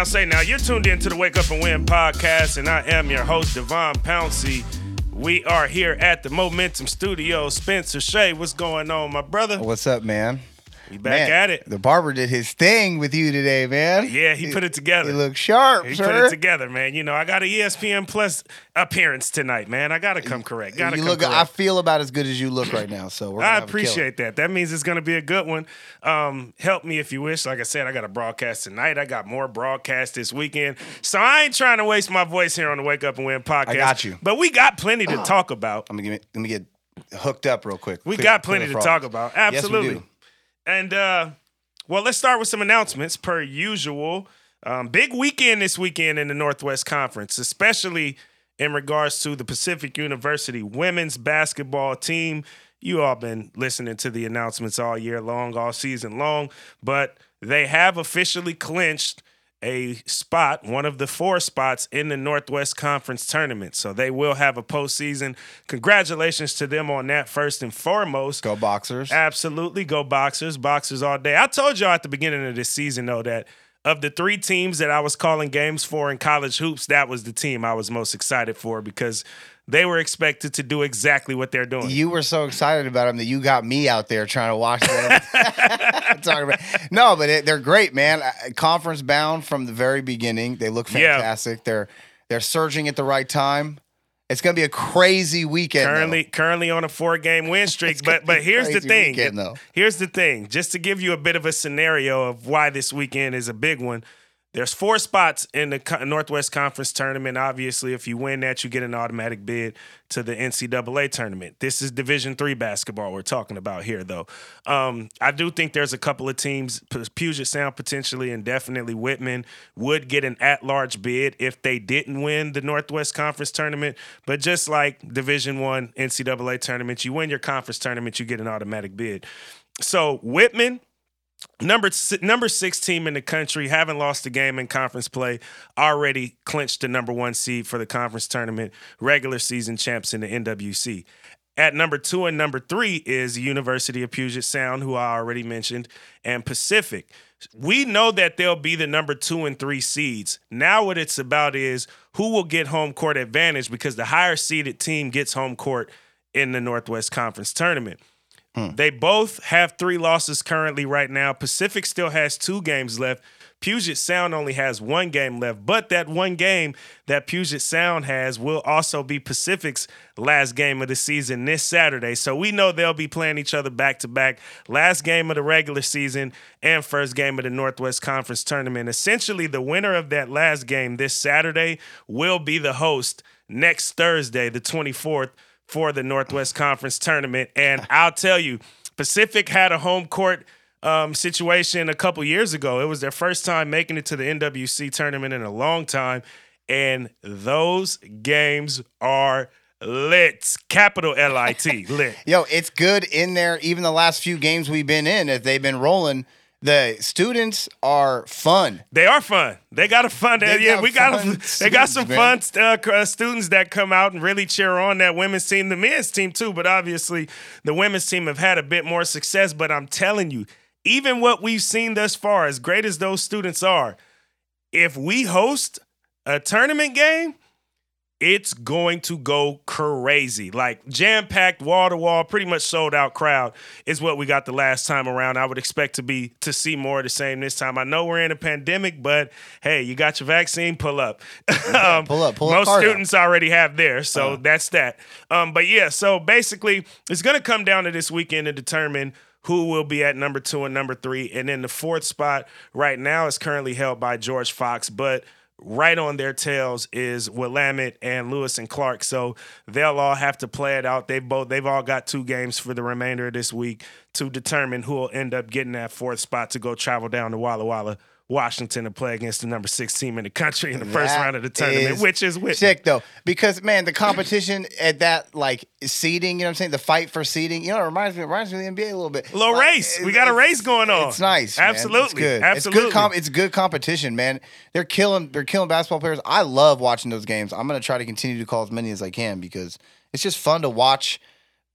now, say now. You're tuned in to the Wake Up and Win podcast, and I am your host, Devon Pouncey. We are here at the Momentum Studio. Spencer Shea, what's going on, my brother? What's up, man? We back Man, at it. The barber did his thing with you today, man. Yeah, he put it together. He looked sharp, He sir. put it together, man. You know, I got a E ESPN Plus appearance tonight, man. I gotta come correct. Gotta you come look. I feel about as good as you look right now. So we're gonna I have a killer. appreciate that. That means it's gonna be a good one. Um, help me if you wish. Like I said, I got a broadcast tonight. I got more broadcasts this weekend. So I ain't trying to waste my voice here on the Wake Up and Win podcast. I got you. But we got plenty to talk about. Let me get, let me get hooked up real quick. We Clear- got plenty to talk about. Yes, Absolutely. do. And uh, well, let's start with some announcements per usual. Um, big weekend this weekend in the Northwest Conference, especially in regards to the Pacific University women's basketball team. You all been listening to the announcements all year long, all season long, but they have officially clinched a spot, one of the four spots in the Northwest Conference tournament. So they will have a postseason. Congratulations to them on that, first and foremost. Go boxers. Absolutely. Go Boxers. Boxers all day. I told y'all at the beginning of this season, though, that of the three teams that I was calling games for in college hoops, that was the team I was most excited for because they were expected to do exactly what they're doing. You were so excited about them that you got me out there trying to watch them. Talking about no, but it, they're great, man. Conference bound from the very beginning. They look Yeah. fantastic. They're they're surging at the right time. It's gonna be a crazy weekend. though. currently currently on a four game win streak. But but here's the thing. weekend. Here's the thing. Just to give you a bit of a scenario of why this weekend is a big one. There's four spots in the Northwest Conference tournament. Obviously, if you win that, you get an automatic bid to the NCAA tournament. This is Division three basketball we're talking about here, though. Um, I do think there's a couple of teams, Puget Sound potentially, and definitely Whitman would get an at-large bid if they didn't win the Northwest Conference tournament. But just like Division one NCAA tournament, you win your conference tournament, you get an automatic bid. So Whitman number number six team in the country, haven't lost a game in conference play, already clinched the number one seed for the conference tournament, regular season champs in the NWC. At number two and number three is University of Puget Sound, who I already mentioned, and Pacific. We know that they'll be the number two and three seeds. Now, what it's about is who will get home court advantage because the higher seeded team gets home court in the Northwest Conference tournament. Hmm. They both have three losses currently right now. Pacific still has two games left. Puget Sound only has one game left, but that one game that Puget Sound has will also be Pacific's last game of the season this Saturday. So we know they'll be playing each other back to back. Last game of the regular season and first game of the Northwest Conference tournament. Essentially, the winner of that last game this Saturday will be the host next Thursday, the 24th for the Northwest Conference tournament. And I'll tell you, Pacific had a home court um, situation a couple years ago. It was their first time making it to the NWC tournament in a long time. And those games are lit. Capital L I T, lit. Yo, it's good in there. Even the last few games we've been in, if they've been rolling, the students are fun. They are fun. They got a fun. They yeah, got we got. fun they got some fun uh, uh, students that come out and really cheer on that women's team, the men's team too. But obviously, the women's team have had a bit more success. But I'm telling you, even what we've seen thus far, as great as those students are, if we host a tournament game, it's going to go crazy. Like jam packed, wall to wall, pretty much sold out crowd is what we got the last time around. I would expect to be to see more of the same this time. I know we're in a pandemic, but hey, you got your vaccine, pull up. um, pull up, pull Most card out. students already have theirs, so Uh-huh. that's that. Um, but yeah, so basically, it's going to come down to this weekend to determine who will be at number two and number three. And then the fourth spot right now is currently held by George Fox, but right on their tails is Willamette and Lewis and Clark. So they'll all have to play it out. They both they've all got two games for the remainder of this week to determine who will end up getting that fourth spot to go travel down to Walla Walla. Washington to play against the number six team in the country in the first That round of the tournament, is which is Whitman. sick though, because man, the competition at that like seeding, you know what I'm saying? The fight for seeding, you know, it reminds me, it reminds me of the NBA a little bit. Little Like, race. We got a race going on. It's nice. man. It's Absolutely. good. Absolutely. It's good. Com- it's good competition, man. They're killing. They're killing basketball players. I love watching those games. I'm gonna try to continue to call as many as I can because it's just fun to watch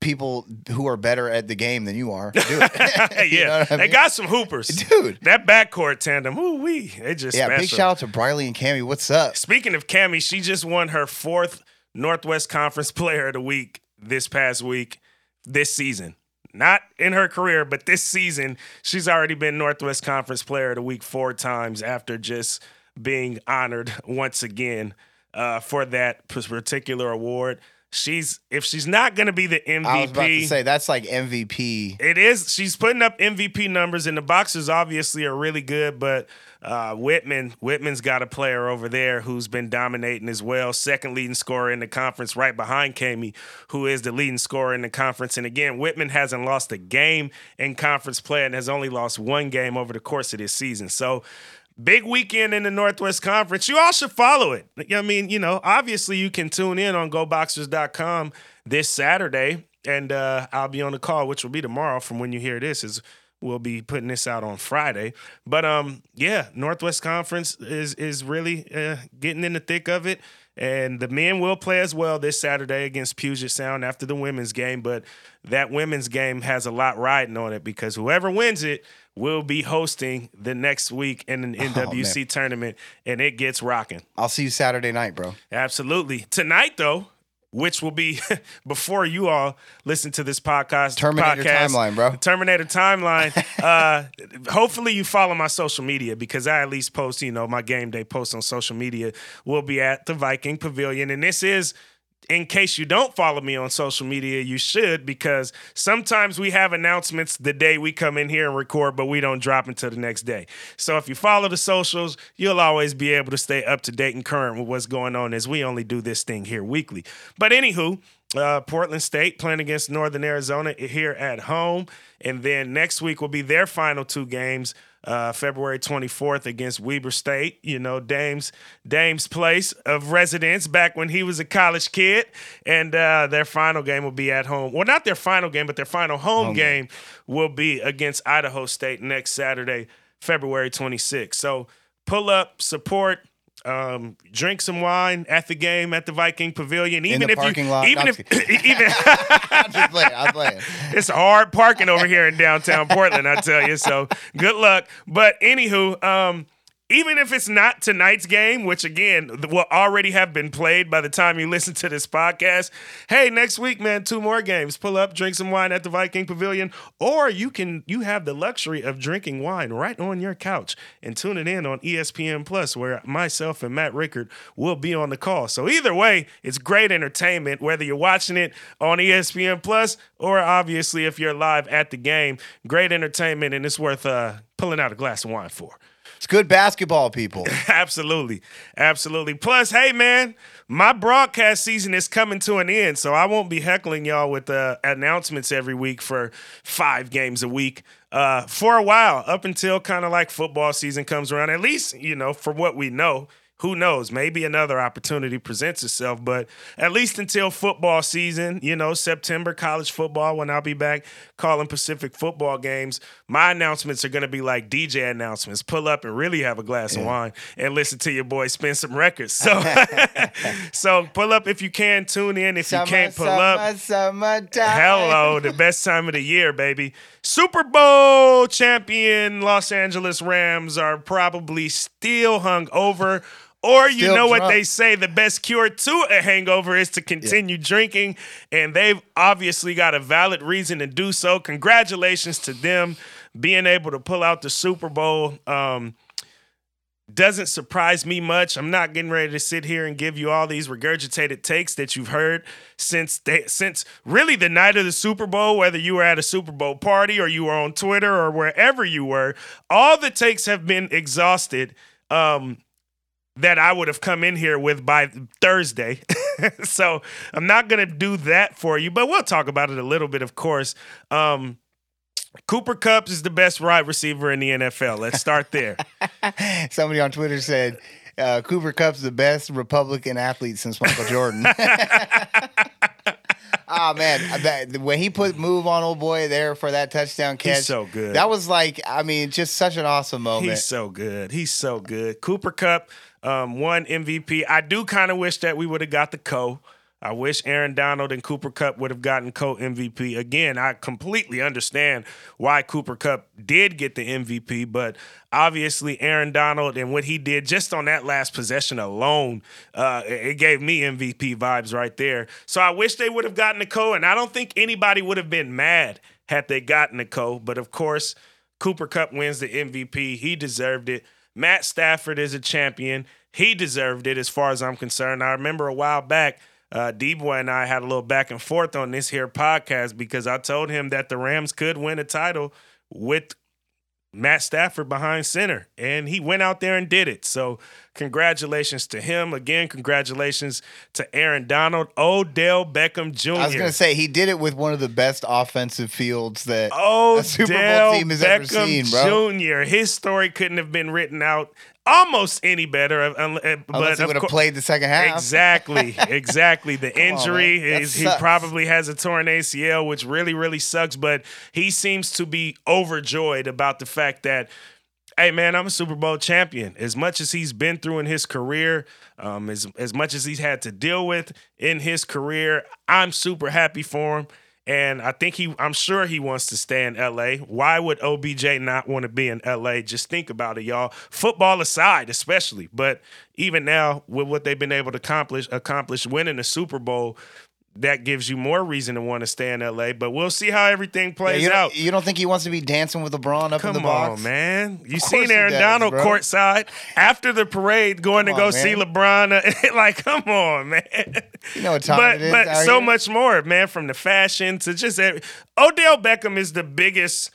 people who are better at the game than you are. Do it. You yeah, I they got some hoopers, dude. That backcourt tandem, ooh wee, they just Yeah, big shout out to Briley and Cammy. What's up? Speaking of Cammy, she just won her fourth Northwest Conference Player of the Week this past week, this season. Not in her career, but this season, she's already been Northwest Conference Player of the Week four times after just being honored once again uh, for that particular award. She's if she's not going to be the MVP, I was about to say that's like MVP. it is. She's putting up MVP numbers, and the boxers obviously are really good. But uh, Whitman, Whitman's got a player over there who's been dominating as well. Second leading scorer in the conference, right behind Kami, who is the leading scorer in the conference. And again, Whitman hasn't lost a game in conference play and has only lost one game over the course of this season. So. Big weekend in the Northwest Conference. You all should follow it. I mean, you know, obviously you can tune in on GoBoxers.com this Saturday, and uh, I'll be on the call, which will be tomorrow from when you hear this. Is we'll be putting this out on Friday. But um, yeah, Northwest Conference is is really uh, getting in the thick of it. And the men will play as well this Saturday against Puget Sound after the women's game. But that women's game has a lot riding on it because whoever wins it will be hosting the next week in an NWC tournament, and it gets rocking. I'll see you Saturday night, bro. Absolutely. Tonight, though, which will be before you all listen to this podcast. Terminator podcast, timeline, bro. Terminator timeline. uh, hopefully, you follow my social media because I at least post, you know, my game day post on social media. We'll be at the Viking Pavilion, and this is. In case you don't follow me on social media, you should because sometimes we have announcements the day we come in here and record, but we don't drop until the next day. So if you follow the socials, you'll always be able to stay up to date and current with what's going on as we only do this thing here weekly. But anywho, uh, Portland State playing against Northern Arizona here at home. And then next week will be their final two games. Uh, February 24th against Weber State, you know, Dame's Dame's place of residence back when he was a college kid. And uh, their final game will be at home. Well, not their final game, but their final home, Home game will be against Idaho State next Saturday, February 26th. So pull up, support, um, drink some wine at the game at the Viking Pavilion. Even if parking you, lot? even No, if, even I'm just playing. I'm playing. it's hard parking over here in downtown Portland, I tell you. So good luck. But anywho, um, even if it's not tonight's game, which again will already have been played by the time you listen to this podcast, hey, next week, man, two more games. Pull up, drink some wine at the Viking Pavilion, or you can you have the luxury of drinking wine right on your couch and tune it in on ESPN Plus, where myself and Matt Rickard will be on the call. So either way, it's great entertainment, whether you're watching it on ESPN Plus or obviously if you're live at the game. Great entertainment, and it's worth uh, pulling out a glass of wine for. It's good basketball, people. Absolutely. Absolutely. Plus, hey, man, my broadcast season is coming to an end, so I won't be heckling y'all with uh, announcements every week for five games a week uh, for a while, up until kind of like football season comes around. At least, you know, for what we know. Who knows? Maybe another opportunity presents itself, but at least until football season, you know, September college football, when I'll be back calling Pacific football games, my announcements are going to be like DJ announcements. Pull up and really have a glass of wine and listen to your boy spin some records. So, so pull up if you can. Tune in if you can't pull up. Summertime. Hello, the best time of the year, baby. Super Bowl champion Los Angeles Rams are probably still hung over. Or you Still know what they say the best cure to a hangover is to continue drinking. And they've obviously got a valid reason to do so. Congratulations to them being able to pull out the Super Bowl. Um, doesn't surprise me much. I'm not getting ready to sit here and give you all these regurgitated takes that you've heard since they, since really the night of the Super Bowl, whether you were at a Super Bowl party or you were on Twitter or wherever you were. All the takes have been exhausted. Um, that I would have come in here with by Thursday. so I'm not going to do that for you, but we'll talk about it a little bit, of course. Um, Cooper Kupp's is the best wide receiver in the NFL. Let's start there. Somebody on Twitter said uh, Cooper Kupp's the best Republican athlete since Michael Jordan. Oh man, that, when he put move on old boy there for that touchdown catch, so good. That was like, I mean, just such an awesome moment. He's so good. He's so good. Cooper Kupp um, won MVP. I do kind of wish that we would have got the co. I wish Aaron Donald and Cooper Kupp would have gotten co MVP. Again, I completely understand why Cooper Kupp did get the MVP, but obviously Aaron Donald and what he did just on that last possession alone, uh, it gave me MVP vibes right there. So I wish they would have gotten the co, and I don't think anybody would have been mad had they gotten the co. But of course, Cooper Kupp wins the MVP. He deserved it. Matt Stafford is a champion. He deserved it as far as I'm concerned. I remember a while back, uh, D-Boy and I had a little back and forth on this here podcast because I told him that the Rams could win a title with Matt Stafford behind center, and he went out there and did it. So, congratulations to him. Again, congratulations to Aaron Donald, Odell Beckham Jr. I was going to say he did it with one of the best offensive fields that Odell a Super Bowl team has Beckham ever seen, bro. Jr. His story couldn't have been written out almost any better. uh, uh, Unless But he would have played the second half. Exactly, exactly. The injury man. That is he probably has a torn ACL, which really, really sucks. But he seems to be overjoyed about the fact that, hey man, I'm a Super Bowl champion. As much as he's been through in his career, um, as as much as he's had to deal with in his career, I'm super happy for him. And I think he, I'm sure he wants to stay in LA. Why would OBJ not want to be in LA? Just think about it, y'all. Football aside, especially. But even now, with what they've been able to accomplish, accomplish winning the Super Bowl, that gives you more reason to want to stay in LA. But we'll see how everything Yeah, plays you, out. you don't think he wants to be dancing with LeBron up in the Come box? on, man. You seen Aaron does, Donald bro. courtside after the parade going Come to go on, see man. LeBron. like, come on, man. You know what time but it is but so here? much more, man, from the fashion to just every, Odell Beckham is the biggest.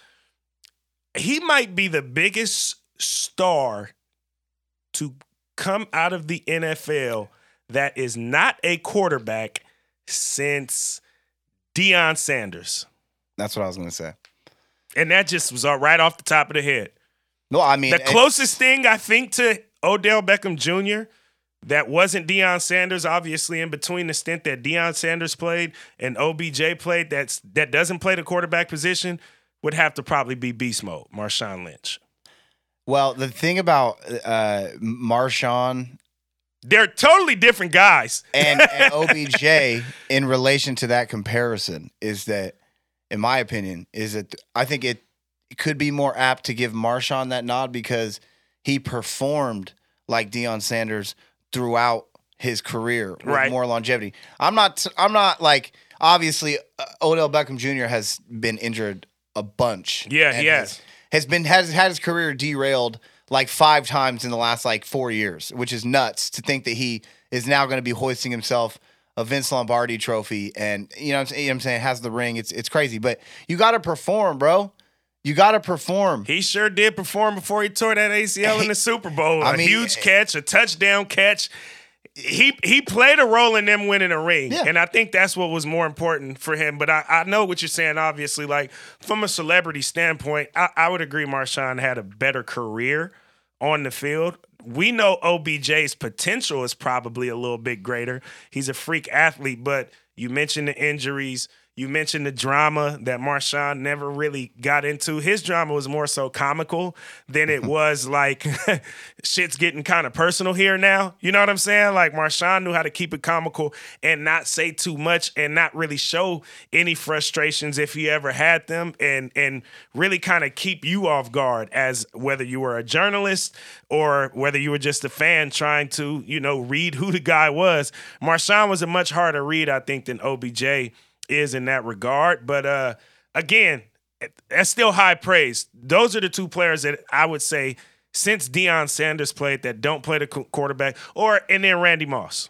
He might be the biggest star to come out of the NFL that is not a quarterback since Deion Sanders. That's what I was going to say. And that just was all right off the top of the head. No, I mean The closest thing I think to Odell Beckham Jr. that wasn't Deion Sanders, obviously in between the stint that Deion Sanders played and OBJ played, that's that doesn't play the quarterback position, would have to probably be beast mode, Marshawn Lynch. Well, the thing about uh, Marshawn They're totally different guys. and, and OBJ in relation to that comparison is that, in my opinion, is that I think it could be more apt to give Marshawn that nod because he performed like Deion Sanders throughout his career with Right. more longevity. I'm not. I'm not like obviously uh, Odell Beckham Jr. has been injured a bunch. Yeah, he and has. has been has had his career derailed like five times in the last like four years, which is nuts to think that he is now going to be hoisting himself a Vince Lombardi trophy and you know what I'm, saying, you know I'm saying has the ring. It's it's crazy, but you got to perform, bro. You got to perform. He sure did perform before he tore that ACL in the Super Bowl. I a mean, huge eh, catch, a touchdown catch. He he played a role in them winning a ring. Yeah. And I think that's what was more important for him. But I, I know what you're saying, obviously. Like from a celebrity standpoint, I, I would agree Marshawn had a better career on the field. We know OBJ's potential is probably a little bit greater. He's a freak athlete, but you mentioned the injuries. You mentioned the drama that Marshawn never really got into. His drama was more so comical than it was like shit's getting kind of personal here now. You know what I'm saying? Like Marshawn knew how to keep it comical and not say too much and not really show any frustrations if he ever had them and and really kind of keep you off guard as whether you were a journalist or whether you were just a fan trying to, you know, read who the guy was. Marshawn was a much harder read, I think, than OBJ is in that regard. But uh again, that's still high praise. Those are the two players that I would say since Deion Sanders played that don't play the quarterback, or and then Randy Moss.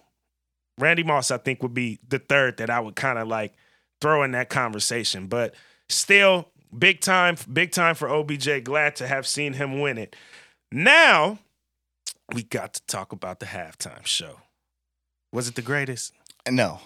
Randy Moss, I think, would be the third that I would kind of like throw in that conversation. But still, big time, big time for OBJ. Glad to have seen him win it. Now we got to talk about the halftime show. Was it the greatest? No,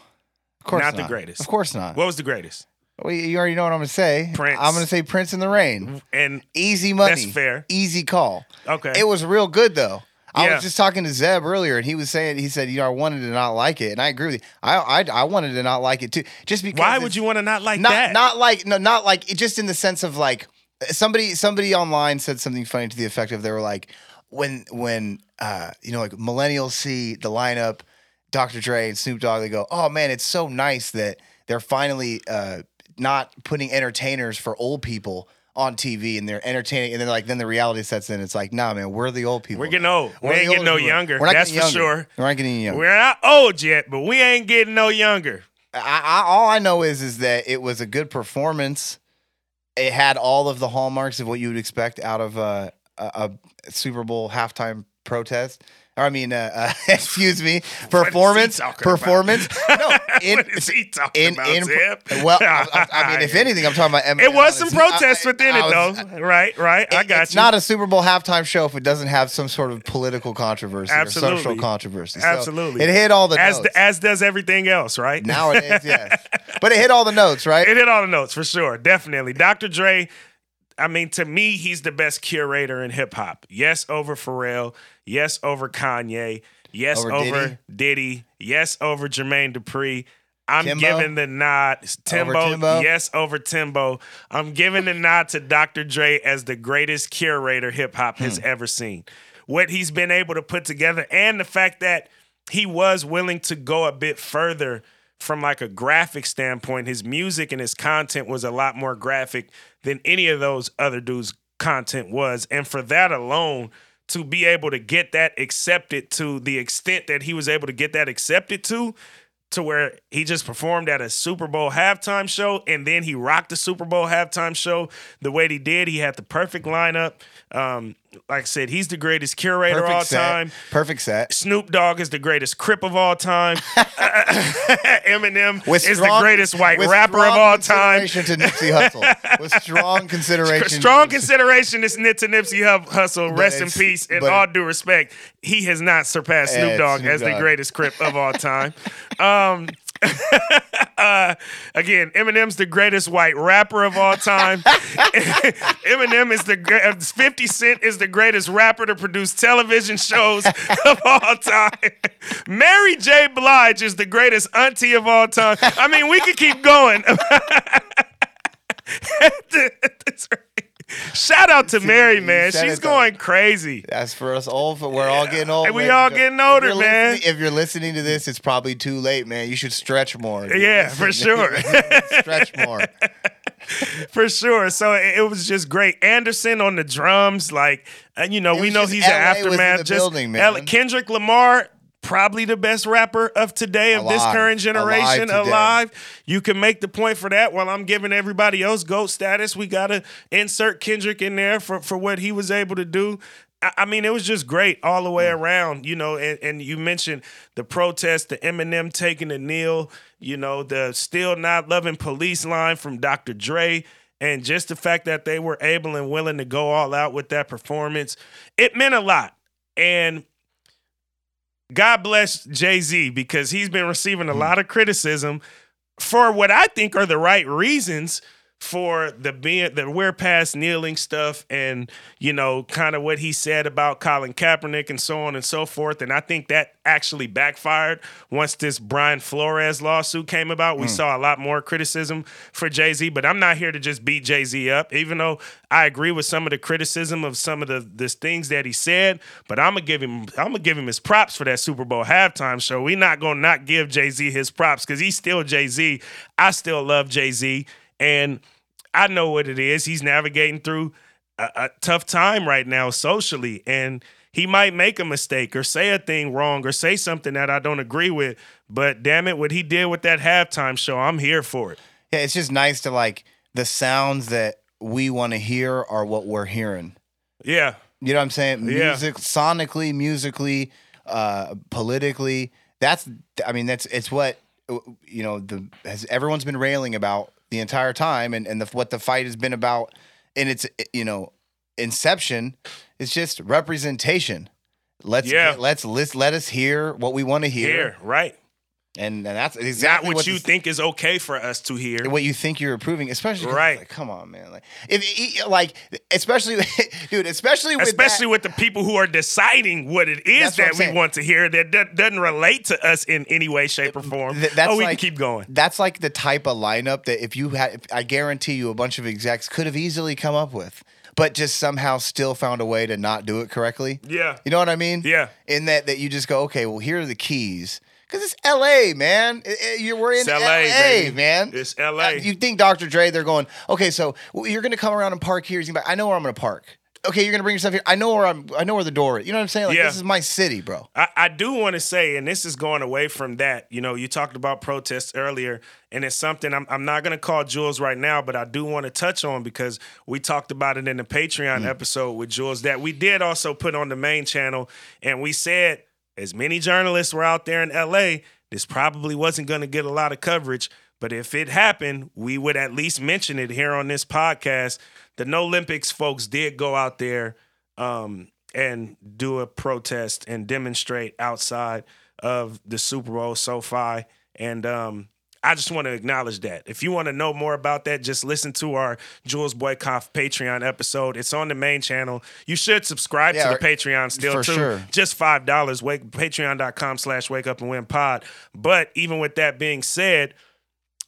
of course Not not, the greatest. Of course not. What was the greatest? Well, you already know what I'm going to say. Prince. I'm going to say Prince in the Rain. And Easy money. That's fair. Easy call. okay, It was real good though. I Yeah. was just talking to Zeb earlier, and he was saying he said, you know, I wanted to not like it, and I agree with you. I I, I wanted to not like it too, just because. why would you want to not like not that? not like no not like it just in the sense of like somebody somebody online said something funny to the effect of they were like when when uh you know like millennials see the lineup Dr. Dre and Snoop Dogg, they go, "Oh man, it's so nice that they're finally uh, not putting entertainers for old people." On TV and they're entertaining, and then like then the reality sets in. It's like, nah, man, we're the old people. We're getting old. We We're the ain't getting no people. younger. We're not That's getting for sure. We're not getting any younger. We're not old yet, but we ain't getting no younger. I, I, all I know is is that it was a good performance. It had all of the hallmarks of what you would expect out of uh, a, a Super Bowl halftime protest. I mean, uh, uh, excuse me, performance, performance. No, in, what is he talking in, about, in, Zip? well, I, I- I mean, if anything, I'm talking about. It was some his- protests I- I- within I it, was- though. right, right. I it- got it's you. not a Super Bowl halftime show if it doesn't have some sort of political controversy or social Absolutely. controversy. So Absolutely. it hit all the as notes. as does everything else, right? Nowadays, yes, but it hit all the notes, right? It hit all the notes for sure. Definitely. Dr. Dre, I mean, to me, he's the best curator in hip hop. Yes, over Pharrell. Yes, over Kanye. Yes, Over over, Diddy? Diddy. Yes, over Jermaine Dupri. I'm giving the nod. Timbo, Timbo? yes, over Timbo. I'm giving the nod to Dr. Dre as the greatest curator hip hop has Hmm. ever seen. What he's been able to put together, and the fact that he was willing to go a bit further from like a graphic standpoint. His music and his content was a lot more graphic than any of those other dudes' content was. And for that alone, to be able to get that accepted to the extent that he was able to get that accepted to, to where he just performed at a Super Bowl halftime show and then he rocked the Super Bowl halftime show the way he did. He had the perfect lineup. Um, like I said, he's the greatest curator of Perfect all set. time. Perfect set. Snoop Dogg is the greatest Crip of all time. Eminem With is strong- the greatest white rapper of all time. consideration To Nipsey Hussle, with strong consideration. Strong consideration is Nit to Nipsey Hu- Hussle. Rest in peace. In all due respect, he has not surpassed Snoop Dogg Snoop as the greatest Crip of all time. um, uh, again, Eminem's the greatest white rapper of all time. Eminem is the uh, 50 Cent is the greatest rapper to produce television shows of all time. Mary J. Blige is the greatest auntie of all time. I mean, we could keep going. Shout out to Mary, man. She's going crazy. That's for us old. For we're all getting old. And we man. all getting older, man. If you're listening to this, it's probably too late, man. You should stretch more. Yeah, for sure. stretch more. For sure. So it, was just great. Anderson on the drums, like, and you know, we know he's an LA in aftermath. just building. L- Kendrick Lamar, probably the best rapper of today, of this current generation, Alive alive. You can make the point for that. While I'm giving everybody else GOAT status, we gotta insert Kendrick in there for, for what he was able to do. I I mean, it was just great all the way around, you know. And, and you mentioned the protest, the Eminem taking the kneel, you know, the still not loving police line from Dr. Dre, and just the fact that they were able and willing to go all out with that performance, it meant a lot. And God bless Jay Z because he's been receiving a mm. lot of criticism for what I think are the right reasons for the being the we're past kneeling stuff and you know kind of what he said about Colin Kaepernick and so on and so forth. And I think that actually backfired once this Brian Flores lawsuit came about. We hmm. saw a lot more criticism for Jay-Z but I'm not here to just beat Jay-Z up even though I agree with some of the criticism of some of the this things that he said but I'm gonna give him I'm gonna give him his props for that Super Bowl halftime show. We not gonna not give Jay-Z his props because he's still Jay-Z. I still love Jay-Z. And I know what it is. He's navigating through a, a tough time right now socially, and he might make a mistake or say a thing wrong or say something that I don't agree with. But damn it, what he did with that halftime show, I'm here for it. Yeah, it's just nice to like the sounds that we want to hear are what we're hearing. Yeah, You know what I'm saying? Yeah. Music, sonically, musically, uh, politically. That's, I mean, that's it's what you know. The has everyone's been railing about the entire time, and and the, what the fight has been about in its you know inception. It's just representation. Let's Yeah. let's list, let us hear what we want to hear, right. And, and that's Not exactly what, you think is okay for us to hear. what you think you're approving, especially Right. Like, come on, man. Like, if like, especially, dude, especially with Especially that- with the people who are deciding what it is That's what I'm that we saying. want to hear that do- doesn't relate to us in any way, shape, or form. Th- that's oh, we like- can keep going. That's like the type of lineup that if you had, if, I guarantee you, a bunch of execs could have easily come up with, but just somehow still found a way to not do it correctly. Yeah. You know what I mean? Yeah. In that that you just go, okay, well, here are the keys. Because it's L.A., man. You're we're in It's LA, man. It's LA. Uh, you think Dr. Dre? They're going. Okay, so you're gonna come around and park here. He's gonna be like, I know where I'm gonna park. Okay, you're gonna bring yourself here. I know where I'm. I know where the door is. You know what I'm saying? Like Yeah. this is my city, bro. I, I do want to say, and this is going away from that. You know, you talked about protests earlier, and it's something I'm, I'm not going to call Jules right now, but I do want to touch on because we talked about it in the Patreon episode with Jules that we did also put on the main channel, and we said as many journalists were out there in LA, this probably wasn't going to get a lot of coverage. But if it happened, we would at least mention it here on this podcast. The No Olympics folks did go out there um, and do a protest and demonstrate outside of the Super Bowl SoFi. And um, I just want to acknowledge that. If you want to know more about that, just listen to our Jules Boykoff Patreon episode. It's on the main channel. You should subscribe Yeah, to the Patreon still for too. sure. Just five dollars. Wake patreon.com slash wake up and win pod. But even with that being said,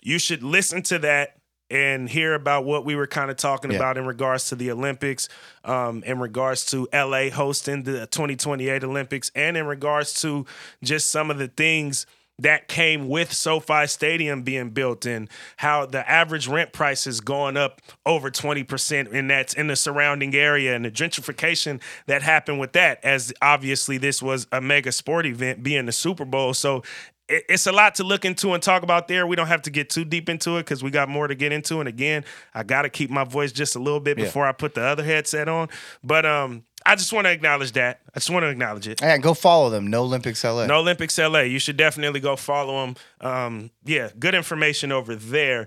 you should listen to that and hear about what we were kind of talking Yeah. about in regards to the Olympics, um, in regards to LA hosting the 2028 Olympics, and in regards to just some of the things that came with SoFi Stadium being built and how the average rent price is going up over 20% and that's in the surrounding area and the gentrification that happened with that as obviously this was a mega sport event being the Super Bowl. So it's a lot to look into and talk about there. We don't have to get too deep into it because we got more to get into. And again, I got to keep my voice just a little bit Yeah. before I put the other headset on. But um, I just want to acknowledge that. I just want to acknowledge it. And go follow them. No Olympics LA. No Olympics LA. You should definitely go follow them. Um, yeah, good information over there.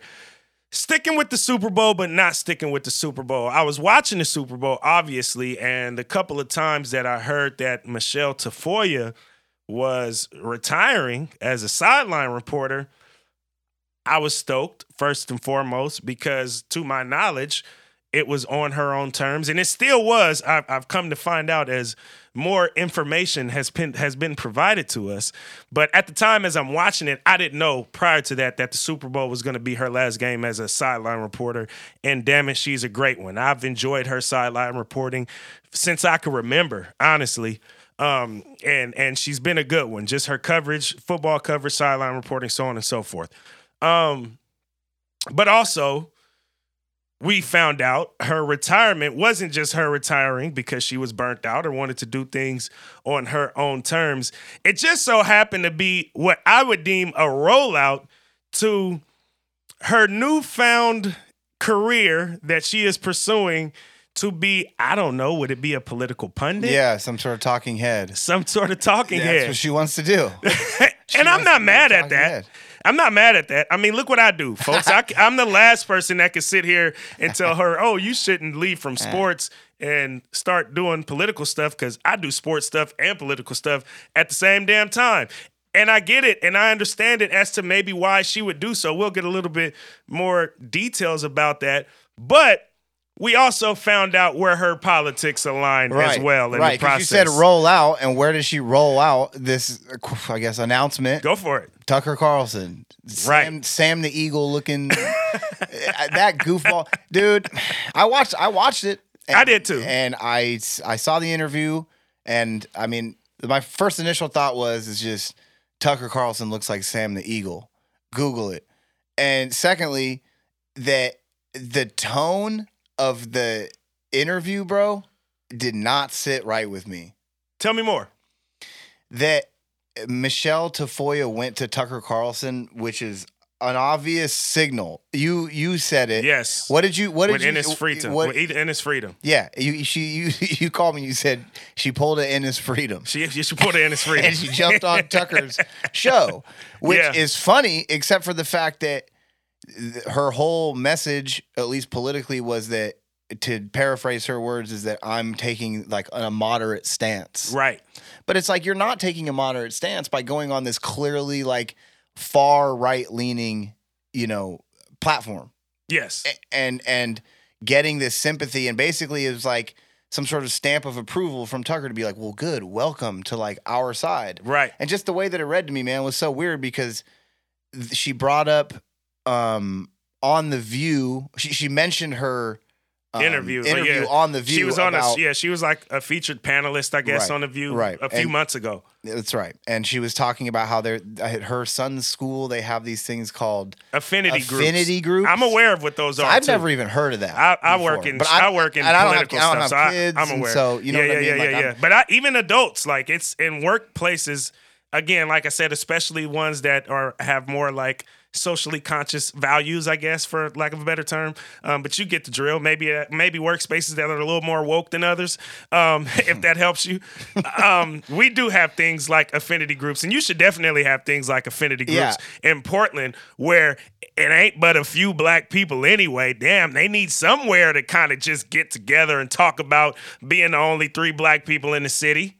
Sticking with the Super Bowl, but not sticking with the Super Bowl. I was watching the Super Bowl, obviously, and a couple of times that I heard that Michelle Tafoya was retiring as a sideline reporter, I was stoked, first and foremost, because to my knowledge, it was on her own terms, and it still was. I've, I've come to find out as more information has been has been provided to us. But at the time, as I'm watching it, I didn't know prior to that that the Super Bowl was going to be her last game as a sideline reporter. And damn it, she's a great one. I've enjoyed her sideline reporting since I can remember, honestly. Um, and and she's been a good one. Just her coverage, football coverage, sideline reporting, so on and so forth. Um, but also, we found out her retirement wasn't just her retiring because she was burnt out or wanted to do things on her own terms. It just so happened to be what I would deem a rollout to her newfound career that she is pursuing to be, I don't know, would it be a political pundit? Yeah, some sort of talking head. Some sort of talking That's head. That's what she wants to do. and I'm not mad at that. head. I'm not mad at that. I mean, look what I do, folks. I, am the last person that could sit here and tell her, "Oh, you shouldn't leave from sports and start doing political stuff," because I do sports stuff and political stuff at the same damn time. And I get it, and I understand it as to maybe why she would do so. We'll get a little bit more details about that, but. We also found out where her politics align as well in right. the process. You said roll out, and where does she roll out this? I guess announcement. Go for it. Tucker Carlson, Right. Sam, Sam the Eagle looking eh, that goofball, dude. I watched. I watched it. and- I did too. and I I saw the interview, and I mean, my first initial thought was is just Tucker Carlson looks like Sam the Eagle. Google it, and secondly, that the tone of the interview, bro, did not sit right with me. Tell me more. that Michelle Tafoya went to Tucker Carlson, which is an obvious signal. You you said it. Yes. What did you? What did with you? Enes Freedom. What, with Enes Freedom. yeah, you she you you called me. You said she pulled an Enes Freedom. She she put her Enes Freedom. and she jumped on Tucker's show, which Yeah. is funny, except for the fact that th- her whole message, at least politically, was that to paraphrase her words, is that I'm taking like a moderate stance. right. But it's like you're not taking a moderate stance by going on this clearly like far right leaning, you know, platform Yes. And and getting this sympathy and basically it was like some sort of stamp of approval from Tucker to be like, well, good, welcome to like our side. Right. And just the way that it read to me, man, was so weird because she brought up um on the view, she she mentioned her um, interview. But interview yeah, on the View. She was on about, a yeah. She was like a featured panelist, I guess, Right, on the View right. a few And- months ago. That's right, and she was talking about how they're at her son's school. They have these things called. Affinity, Affinity groups? I'm aware of what those are. I've too. never even heard of that. I, I work in But I, work in I don't have- political I don't stuff, have so kids, I, I'm aware. So you know yeah, what I yeah, mean. yeah, Like, yeah, yeah. But I, even adults, like it's in workplaces. Again, like I said, especially ones that are have more like socially conscious values, I guess, for lack of a better term. Um, but you get the drill. Maybe uh, maybe workspaces that are a little more woke than others, um, if that helps you. Um, we do have things like affinity groups, and you should definitely have things like affinity groups Yeah. in Portland where it ain't but a few black people anyway. Damn, they need somewhere to kind of just get together and talk about being the only three black people in the city.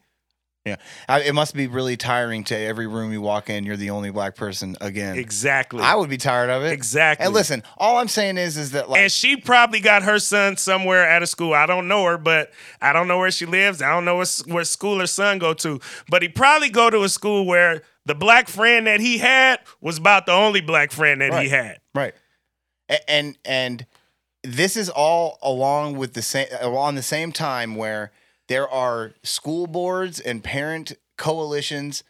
Yeah, I, it must be really tiring to every room you walk in. You're the only black person again. Exactly. I would be tired of it. Exactly. And listen, all I'm saying is, is that like, and she probably got her son somewhere at a school. I don't know her, but I don't know where she lives. I don't know where, what school her son go to. But he probably go to a school where the black friend that he had was about the only black friend that he had. right, A- and and this is all along with the same on the same time where there are school boards and parent coalitions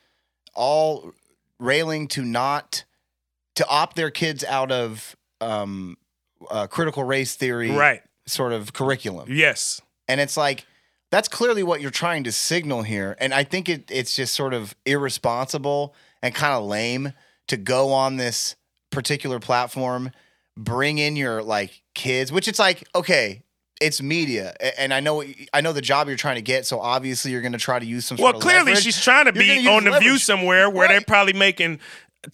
all railing to not to opt their kids out of um, uh, critical race theory Right. sort of curriculum. Yes. And it's like that's clearly what you're trying to signal here. And I think it, it's just sort of irresponsible and kind of lame to go on this particular platform, bring in your like kids, which it's like, okay, it's media. And I know I know the job you're trying to get, so obviously you're gonna try to use some Well, clearly she's trying to be on the view somewhere where they're probably making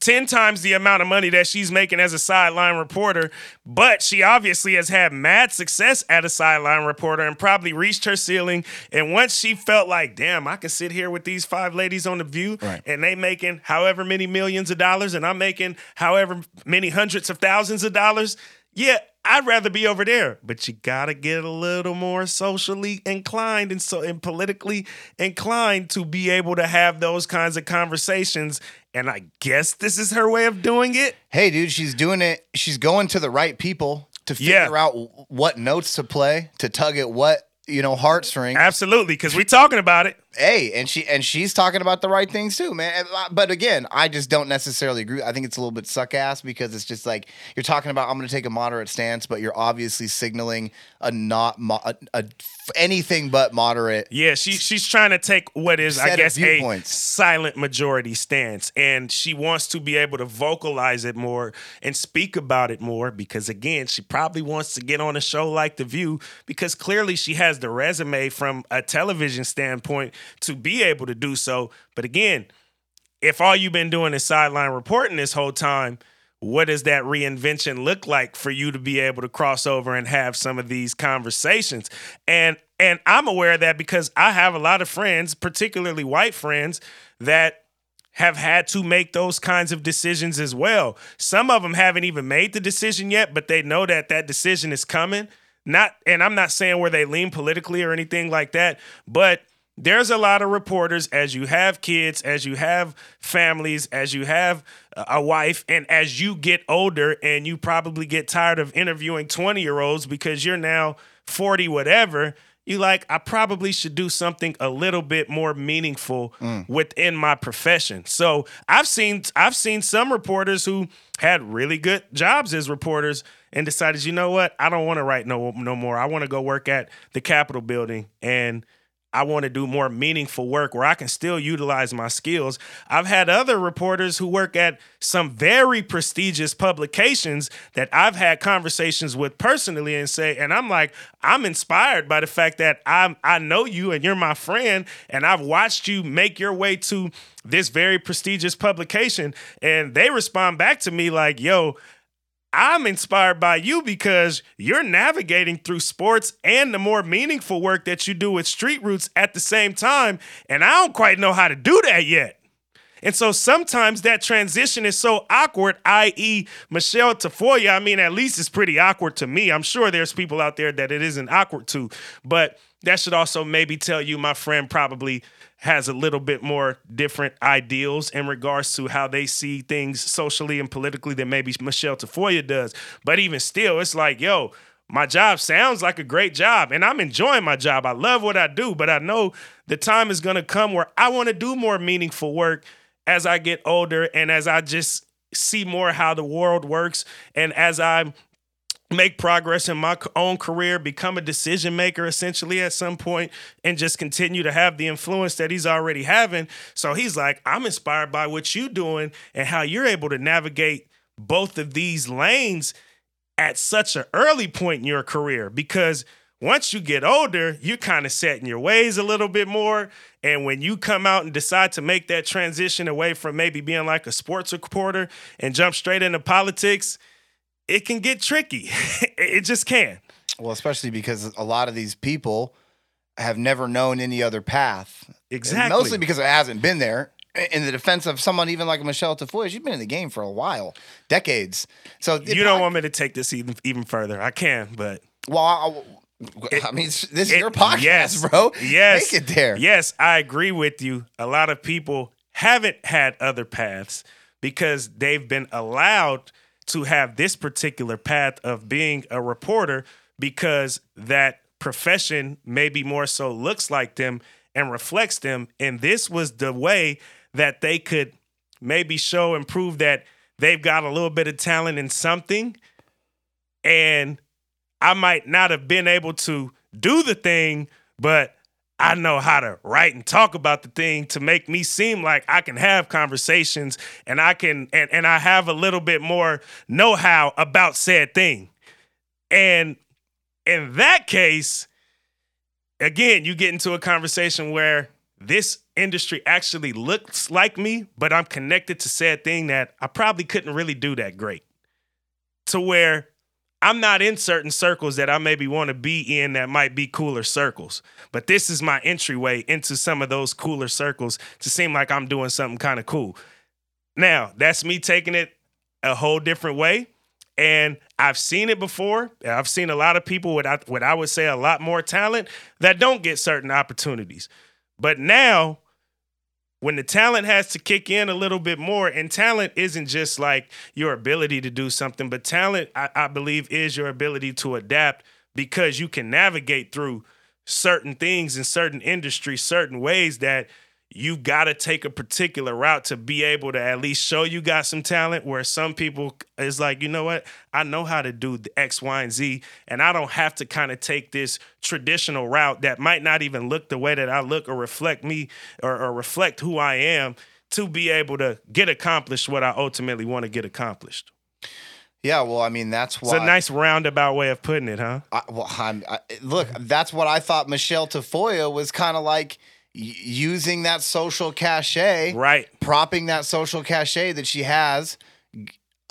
10 times the amount of money that she's making as a sideline reporter. But she obviously has had mad success at a sideline reporter and probably reached her ceiling. And once she felt like, damn, I can sit here with these five ladies on the view Right. and they making however many millions of dollars and I'm making however many hundreds of thousands of dollars. Yeah, I'd rather be over there, but you gotta get a little more socially inclined and so and politically inclined to be able to have those kinds of conversations. And I guess this is her way of doing it. Hey, dude, she's doing it. She's going to the right people to figure Yeah. out what notes to play, to tug at what, you know, heartstrings. Absolutely, because we're talking about it. Hey, and she and she's talking about the right things too, man. Uh, But again, I just don't necessarily agree. I think it's a little bit suck ass because it's just like you're talking about I'm going to take a moderate stance, but you're obviously signaling a not mo- a, a anything but moderate. Yeah, she she's trying to take what is, I guess, a silent majority stance, and she wants to be able to vocalize it more and speak about it more because, again, she probably wants to get on a show like The View because clearly she has the resume from a television standpoint to be able to do so. But again, if all you've been doing is sideline reporting this whole time, what does that reinvention look like for you to be able to cross over and have some of these conversations? And and I'm aware of that because I have a lot of friends, particularly white friends, that have had to make those kinds of decisions as well. Some of them haven't even made the decision yet, but they know that that decision is coming. Not and I'm not saying where they lean politically or anything like that, but there's a lot of reporters as you have kids, as you have families, as you have a wife, and as you get older and you probably get tired of interviewing 20 year olds because you're now 40, whatever. You like, I probably should do something a little bit more meaningful mm. within my profession. So I've seen I've seen some reporters who had really good jobs as reporters and decided, you know what, I don't want to write no no more. I want to go work at the Capitol building and I want to do more meaningful work where I can still utilize my skills. I've had other reporters who work at some very prestigious publications that I've had conversations with personally and say, and I'm like, I'm inspired by the fact that I'm I know you and you're my friend, and I've watched you make your way to this very prestigious publication. And they respond back to me like, yo, I'm inspired by you because you're navigating through sports and the more meaningful work that you do with Street Roots at the same time. And I don't quite know how to do that yet. And so sometimes that transition is so awkward, i.e., Michelle Tafoya. I mean, at least it's pretty awkward to me. I'm sure there's people out there that it isn't awkward to, but that should also maybe tell you my friend probably has a little bit more different ideals in regards to how they see things socially and politically than maybe Michelle Tafoya does. But even still, it's like, yo, my job sounds like a great job and I'm enjoying my job. I love what I do, but I know the time is going to come where I want to do more meaningful work as I get older and as I just see more how the world works and as I make progress in my own career, become a decision maker essentially at some point, and just continue to have the influence that he's already having. So he's like, I'm inspired by what you're doing and how you're able to navigate both of these lanes at such an early point in your career because once you get older, you're kind of set in your ways a little bit more. And when you come out and decide to make that transition away from maybe being like a sports reporter and jump straight into politics, it can get tricky. it just can. Well, especially because a lot of these people have never known any other path. Exactly. And mostly because it hasn't been there. In the defense of someone even like Michelle Tafoya, she's been in the game for a while, decades. So you don't want me to take this even even further. I can, but well, I, I mean, this is it, your podcast, yes, bro. Yes, Take it there. Yes, I agree with you. A lot of people haven't had other paths because they've been allowed to have this particular path of being a reporter because that profession maybe more so looks like them and reflects them. And this was the way that they could maybe show and prove that they've got a little bit of talent in something. And I might not have been able to do the thing, but I know how to write and talk about the thing to make me seem like I can have conversations and I can and, and I have a little bit more know-how about said thing. And in that case, again, you get into a conversation where this industry actually looks like me, but I'm connected to said thing that I probably couldn't really do that great. To where I'm not in certain circles that I maybe want to be in that might be cooler circles. But this is my entryway into some of those cooler circles to seem like I'm doing something kind of cool. Now, that's me taking it a whole different way. And I've seen it before. I've seen a lot of people with what I would say a lot more talent that don't get certain opportunities. But now when the talent has to kick in a little bit more, and talent isn't just like your ability to do something, but talent, I, I believe, is your ability to adapt because you can navigate through certain things in certain industries, certain ways that you got to take a particular route to be able to at least show you got some talent where some people is like you know what i know how to do the x y and z and i don't have to kind of take this traditional route that might not even look the way that i look or reflect me or, or reflect who i am to be able to get accomplished what i ultimately want to get accomplished yeah, well, I mean that's why it's a nice roundabout way of putting it, huh? I, well, I'm, I, look, that's what I thought Michelle Tafoya was kind of like using that social cachet, right? Propping that social cachet that she has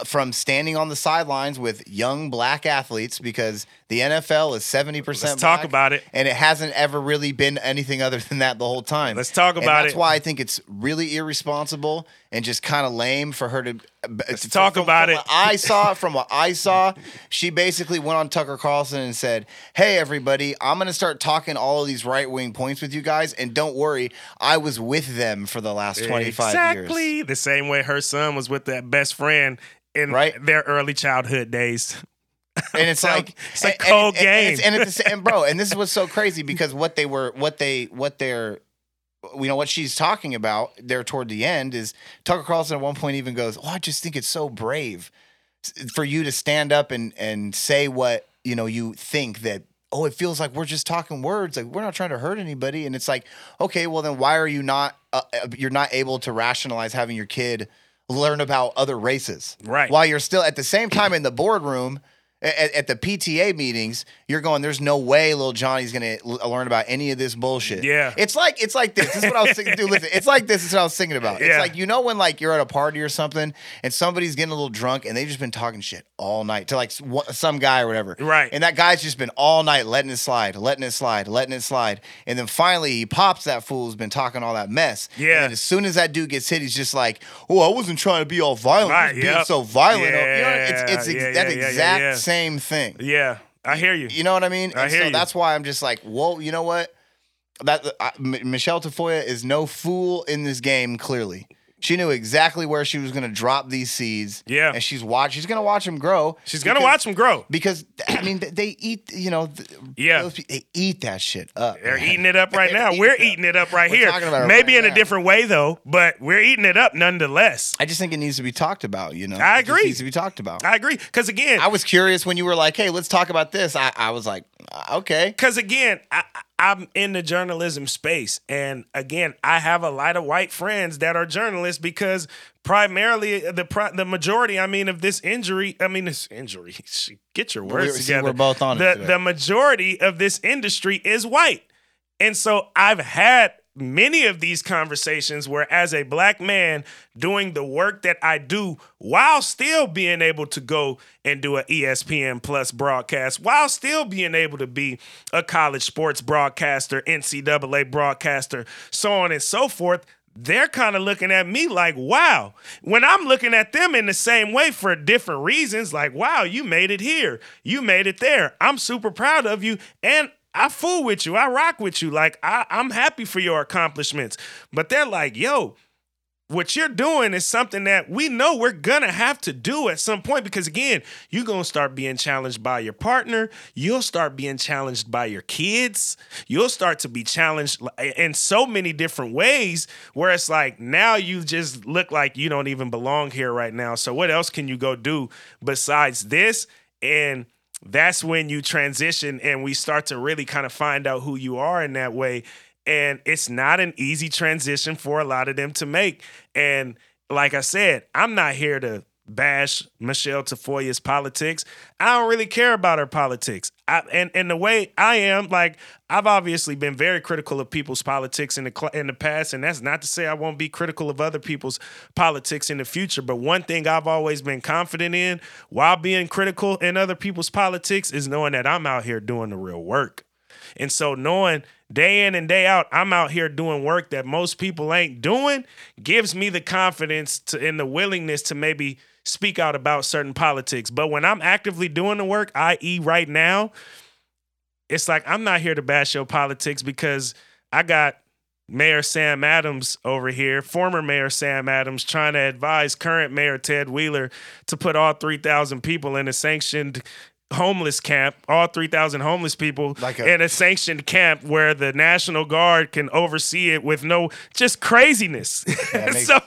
from standing on the sidelines with young black athletes because the NFL is 70% Let's talk about it. And it hasn't ever really been anything other than that the whole time. Let's talk about and that's it. That's why I think it's really irresponsible and just kind of lame for her to Let's to, talk from, about from it. I saw from what I saw, she basically went on Tucker Carlson and said, "Hey everybody, I'm going to start talking all of these right-wing points with you guys and don't worry, I was with them for the last 25 exactly. years." Exactly. The same way her son was with that best friend in right? their early childhood days. And it's like it's a cold and, game, and, and, it's, and, bro, and this is what's so crazy because what they were, what they, what they're, you know, what she's talking about there toward the end is Tucker Carlson at one point even goes, "Oh, I just think it's so brave for you to stand up and and say what you know you think that." Oh, it feels like we're just talking words. Like we're not trying to hurt anybody, and it's like, okay, well then why are you not? Uh, uh you're not able to rationalize having your kid learn about other races. Right. While you're still at the same time in the boardroom at, at, the PTA meetings, you're going. There's no way little Johnny's gonna l- uh, learn about any of this bullshit. Yeah, it's like it's like this. This is what I was thinking. Dude, listen, it's like this. This is what I was thinking about. Yeah. It's like you know when like you're at a party or something and somebody's getting a little drunk and they've just been talking shit all night to like some guy or whatever. Right. And that guy's just been all night letting it slide, letting it slide, letting it slide, and then finally he pops that fool who's been talking all that mess. Yeah. And as soon as that dude gets hit, he's just like, "Oh, I wasn't trying to be all violent. Right. Being so violent. Yeah. You know, it's it's yeah, that yeah, exact yeah, same thing. Yeah, I hear you. You know what I mean? I and hear so you. that's why I'm just like, whoa. You know what? That uh, M- Michelle Tafoya is no fool in this game. Clearly, She knew exactly where she was going to drop these seeds. Yeah. and she's watch. She's going to watch them grow. She's gonna watch them grow. because I mean they eat. You know, Yeah. those they eat that shit up. They're man. eating it up right now. eating We're it up. eating it up right We're here. Maybe right in a different way though, but we're eating it up nonetheless. I just think it needs to be talked about. You know, I agree. needs to be talked about. I agree. Because again, I was curious when you were like, "Hey, let's talk about this." I, I was like, uh, "Okay." Because again, I, I- I'm in the journalism space, and again, I have a lot of white friends that are journalists because primarily the the majority, I mean, of this injury, I mean, this injury. Get your words see, together. we're both on it the the majority of this industry is white, and so I've had many of these conversations where as a black man doing the work that I do while still being able to go and do an ESPN plus broadcast while still being able to be a college sports broadcaster, NCAA broadcaster, so on and so forth they're kind of looking at me like, wow. When I'm looking at them in the same way for different reasons, like, wow, you made it here. You made it there. I'm super proud of you. And I fool with you. I rock with you. Like, I, I'm happy for your accomplishments. But they're like, yo, what you're doing is something that we know we're gonna have to do at some point because again you're gonna start being challenged by your partner you'll start being challenged by your kids you'll start to be challenged in so many different ways where it's like now you just look like you don't even belong here right now so what else can you go do besides this and that's when you transition and we start to really kind of find out who you are in that way and it's not an easy transition for a lot of them to make. And like I said, I'm not here to bash Michelle Tafoya's politics. I don't really care about her politics. I, and and the way I am, like I've obviously been very critical of people's politics in the in the past, and that's not to say I won't be critical of other people's politics in the future. But one thing I've always been confident in, while being critical in other people's politics, is knowing that I'm out here doing the real work. And so knowing day in and day out, I'm out here doing work that most people ain't doing gives me the confidence to and the willingness to maybe speak out about certain politics. But when I'm actively doing the work, i.e., right now, it's like I'm not here to bash your politics because I got Mayor Sam Adams over here, former Mayor Sam Adams, trying to advise current Mayor Ted Wheeler to put all 3,000 people in a sanctioned homeless camp, all 3,000 homeless people Like a- in a sanctioned camp where the National Guard can oversee it with no just craziness. Makes- so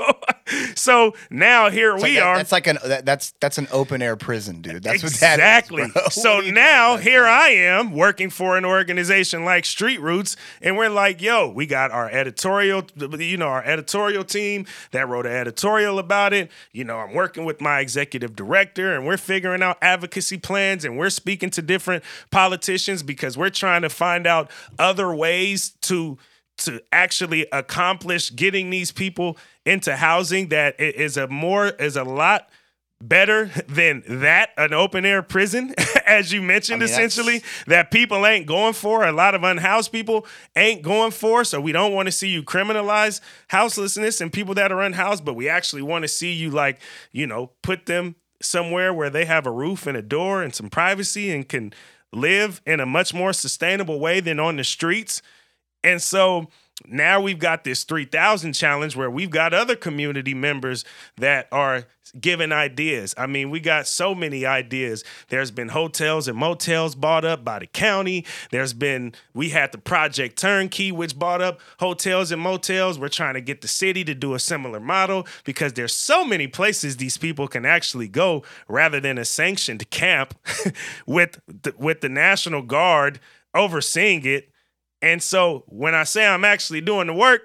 so now here we like that- are. That's like an that, that's that's an open air prison, dude. That's what that is, exactly. so What you now here I am working for an organization like Street Roots, and we're like, yo, we got our editorial, you know, our editorial team that wrote an editorial about it. You know, I'm working with my executive director, and we're figuring out advocacy plans, and we're speaking to different politicians because we're trying to find out other ways to to actually accomplish getting these people into housing that is a more is a lot better than that an open air prison as you mentioned I mean, that's- essentially that people ain't going for. A lot of unhoused people ain't going for. So we don't want to see you criminalize houselessness and people that are unhoused but we actually want to see you like you know put them somewhere where they have a roof and a door and some privacy and can live in a much more sustainable way than on the streets. And so now we've got this 3000 challenge where we've got other community members that are giving ideas. I mean, we got so many ideas. There's been hotels and motels bought up by the county. There's been, we had the Project Turnkey, which bought up hotels and motels. We're trying to get the city to do a similar model because there's so many places these people can actually go rather than a sanctioned camp with the, with the National Guard overseeing it. And so when I say I'm actually doing the work,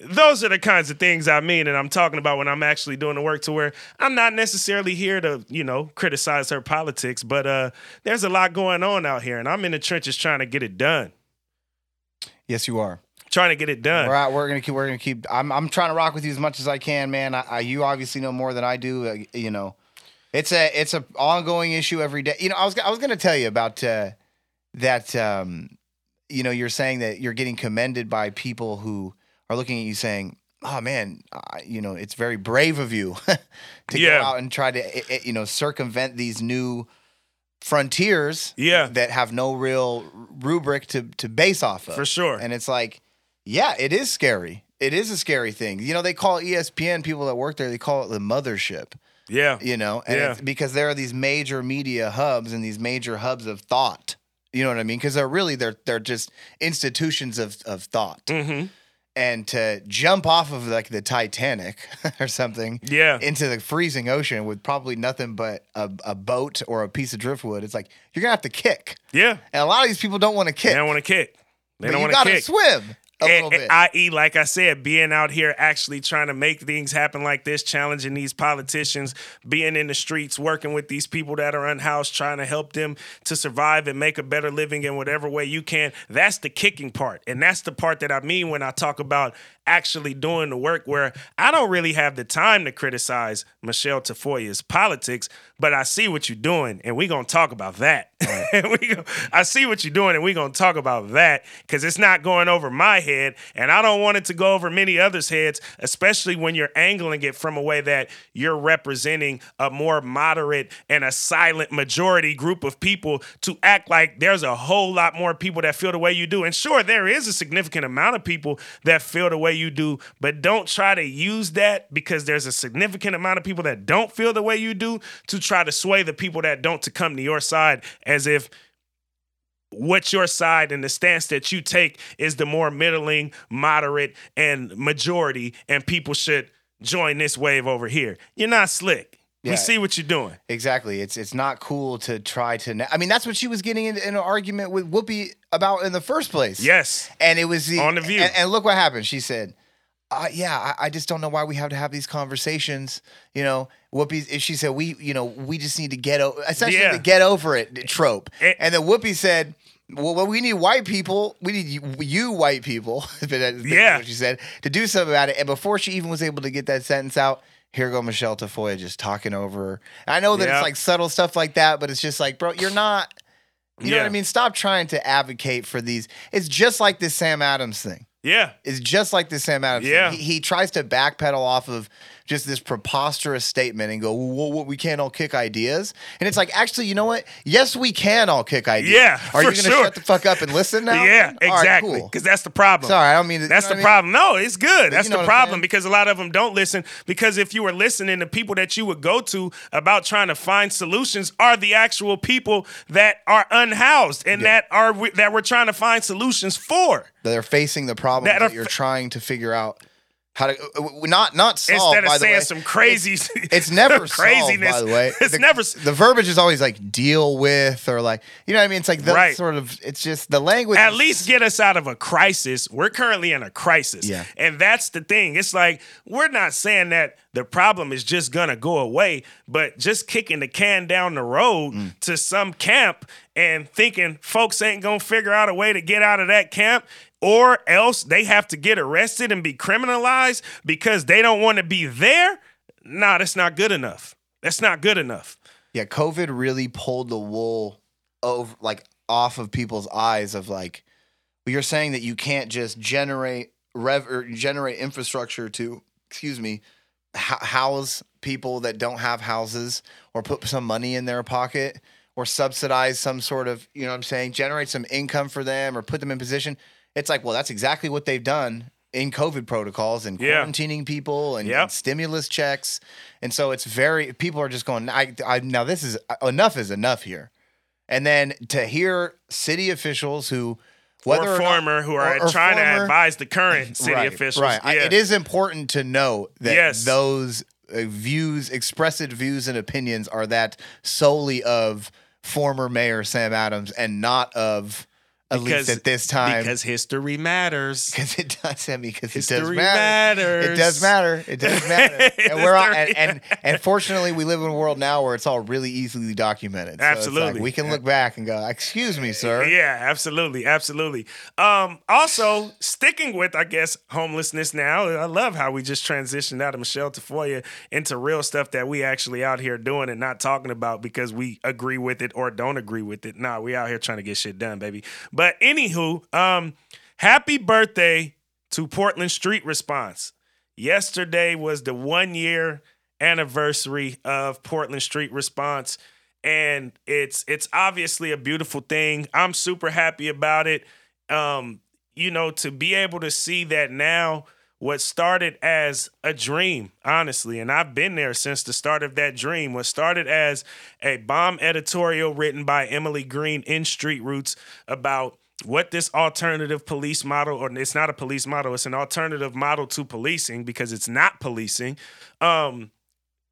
those are the kinds of things I mean and I'm talking about when I'm actually doing the work to where I'm not necessarily here to, you know, criticize her politics, but uh there's a lot going on out here and I'm in the trenches trying to get it done. Yes, you are. Trying to get it done. We're we're gonna keep. We're gonna keep. I'm. I'm trying to rock with you as much as I can, man. I, I, you obviously know more than I do. Uh, you know, it's a it's a ongoing issue every day. You know, I was I was gonna tell you about uh, that. Um, you know, you're saying that you're getting commended by people who are looking at you saying, "Oh man, I, you know, it's very brave of you to Yeah. go out and try to eh, eh, you know circumvent these new." frontiers Yeah. that have no real rubric to to base off of For sure. and it's like, yeah, it is scary. It is a scary thing. You know, they call ESPN people that work there. They call it the mothership. Yeah. You know, and Yeah. it's because there are these major media hubs and these major hubs of thought. You know what I mean? Because they're really they're they're just institutions of of thought. Mm-hmm. And to jump off of like the Titanic or something Yeah. into the freezing ocean with probably nothing but a, a boat or a piece of driftwood, it's like you're gonna have to kick. Yeah. And a lot of these people don't want to kick. They don't want to kick. They but don't want to gotta kick. swim a And- little bit. I.e., like I said, being out here actually trying to make things happen like this, challenging these politicians, being in the streets, working with these people that are unhoused, trying to help them to survive and make a better living in whatever way you can. That's the kicking part. And that's the part that I mean when I talk about actually doing the work where I don't really have the time to criticize Michelle Tafoya's politics, but I see what you're doing and we're going to talk about that. we go, I see what you're doing and we're going to talk about that because it's not going over my head and I don't want it to go over many others' heads, especially when you're angling it from a way that you're representing a more moderate and a silent majority group of people to act like there's a whole lot more people that feel the way you do. And sure, there is a significant amount of people that feel the way you do, but don't try to use that because there's a significant amount of people that don't feel the way you do to try to sway the people that don't to come to your side as if what your side and the stance that you take is the more middling, moderate, and majority, and people should join this wave over here. You're not slick. Yeah. We see what you're doing. Exactly. It's it's not cool to try to. Na- I mean, that's what she was getting in, in an argument with Whoopi about in the first place. Yes. And it was the On The View. And, and look what happened. She said, uh, "Yeah, I, I just don't know why we have to have these conversations." You know, Whoopi. She said, "We, you know, we just need to get over essentially Yeah. the get over it trope." And- And, then Whoopi said. Well, we need white people. We need you, you white people. but that's basically Yeah. what she said to do something about it. And before she even was able to get that sentence out, here go Michelle Tafoya just talking over. I know that Yeah. it's like subtle stuff like that, but it's just like, bro, you're not. You know what I mean? Stop trying to advocate for these. It's just like this Sam Adams thing. Yeah. It's just like this Sam Adams Yeah. thing. He, he tries to backpedal off of just this preposterous statement and go, well, we can't all kick ideas. And it's like, actually, you know what? Yes, we can all kick ideas. Yeah, Are you going to sure. shut the fuck up and listen now? Yeah, All right, exactly. cool. Because that's the problem. Sorry, I don't mean to. That's you know the problem. mean? No, it's good. That's you know the problem because a lot of them don't listen. Because if you were listening, the people that you would go to about trying to find solutions are the actual people that are unhoused and Yeah. that are that we're trying to find solutions for. They're facing the problem That that, you're fa- trying to figure out how to, uh, not not solve. Instead of by the saying way. some crazy, It's never craziness. solved, by the way. It's the, never. the verbiage is always like deal with or like you know what I mean. It's like that Right. sort of. It's just the language. At is- least get us out of a crisis. We're currently in a crisis. Yeah. And that's the thing. It's like we're not saying that the problem is just gonna go away, but just kicking the can down the road Mm. to some camp and thinking folks ain't gonna figure out a way to get out of that camp. Or else they have to get arrested and be criminalized because they don't want to be there. Nah, that's not good enough. That's not good enough. yeah, COVID really pulled the wool over like off of people's eyes of like you're saying that you can't just generate rev or generate infrastructure to excuse me house people that don't have houses or put some money in their pocket or subsidize some sort of you know what I'm saying generate some income for them or put them in position it's like well that's exactly what they've done in covid protocols and Yeah. quarantining people and, Yep. and stimulus checks and so it's very people are just going I, I now this is enough is enough here and then to hear city officials who whether or or not- former who are or- trying to advise the current city right, officials. Right. I- it is important to know that Yes. those uh, views, expressed views and opinions are that solely of former mayor Sam Adams and not of at least at this time Because history matters. because it does I mean because it does History matter. It does matter. It does matter. and we're all, and, and and fortunately we live in a world now where it's all really easily documented. So it's like Absolutely. we can look back and go, "Excuse me, sir." Yeah, absolutely, absolutely. Um, also, sticking with, I guess, homelessness now. I love how we just transitioned out of Michelle Tafoya into real stuff that we actually out here doing and not talking about because we agree with it or don't agree with it. Nah, we out here trying to get shit done, baby. But anywho, um, happy birthday to Portland Street Response. Yesterday was the one year anniversary of Portland Street Response and it's it's obviously a beautiful thing. I'm super happy about it. Um, you know, to be able to see that now what started as a dream, honestly, and I've been there since the start of that dream, what started as a bomb editorial written by Emily Green in Street Roots about what this alternative police model, or it's not a police model, it's an alternative model to policing because it's not policing, um,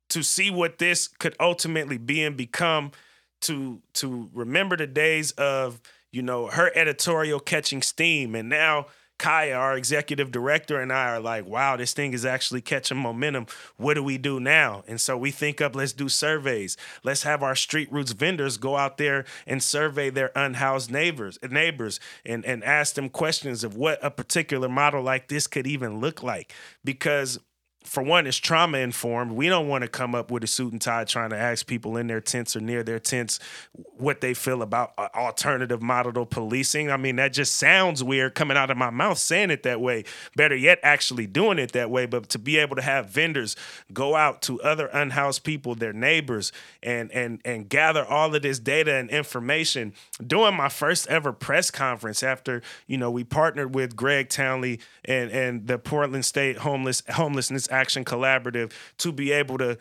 to see what this could ultimately be and become, to to remember the days of you know her editorial catching steam, and now Kaia, our executive director, and I are like, wow, this thing is actually catching momentum. What do we do now? And so we think up, let's do surveys. Let's have our street roots vendors go out there and survey their unhoused neighbors, neighbors, and, and ask them questions of what a particular model like this could even look like. Because for one, it's trauma informed. We don't want to come up with a suit and tie trying to ask people in their tents or near their tents what they feel about uh, alternative model policing. I mean, that just sounds weird coming out of my mouth saying it that way. Better yet, actually doing it that way. But to be able to have vendors go out to other unhoused people, their neighbors, and and and gather all of this data and information. Doing my first ever press conference after you know we partnered with Greg Townley and and the Portland State Homeless Homelessness Action Collaborative to be able to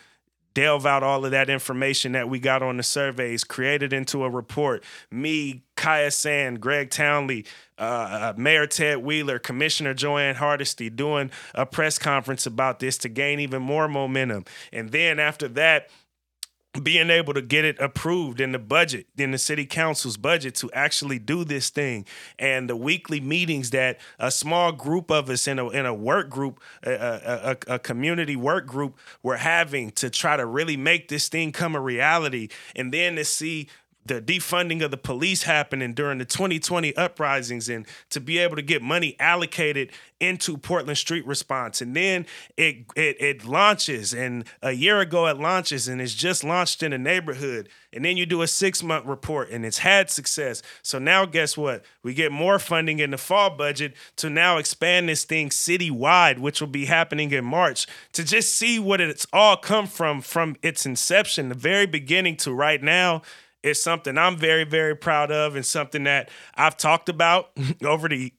delve out all of that information that we got on the surveys, create it into a report. Me, Kaia Sand, Greg Townley, uh, uh, Mayor Ted Wheeler, Commissioner Jo Ann Hardesty doing a press conference about this to gain even more momentum. And then after that, being able to get it approved in the budget, in the city council's budget to actually do this thing, and the weekly meetings that a small group of us in a in a work group, a, a, a community work group, were having to try to really make this thing come a reality, and then to see the defunding of the police happening during the 2020 uprisings and to be able to get money allocated into Portland Street Response. And then it it it launches and a year ago it launches and it's just launched in a neighborhood. And then you do a 6-month report and it's had success. So now guess what? We get more funding in the fall budget to now expand this thing citywide, which will be happening in March to just see what it's all come from from its inception, the very beginning to right now is something I'm very, very proud of and something that I've talked about over the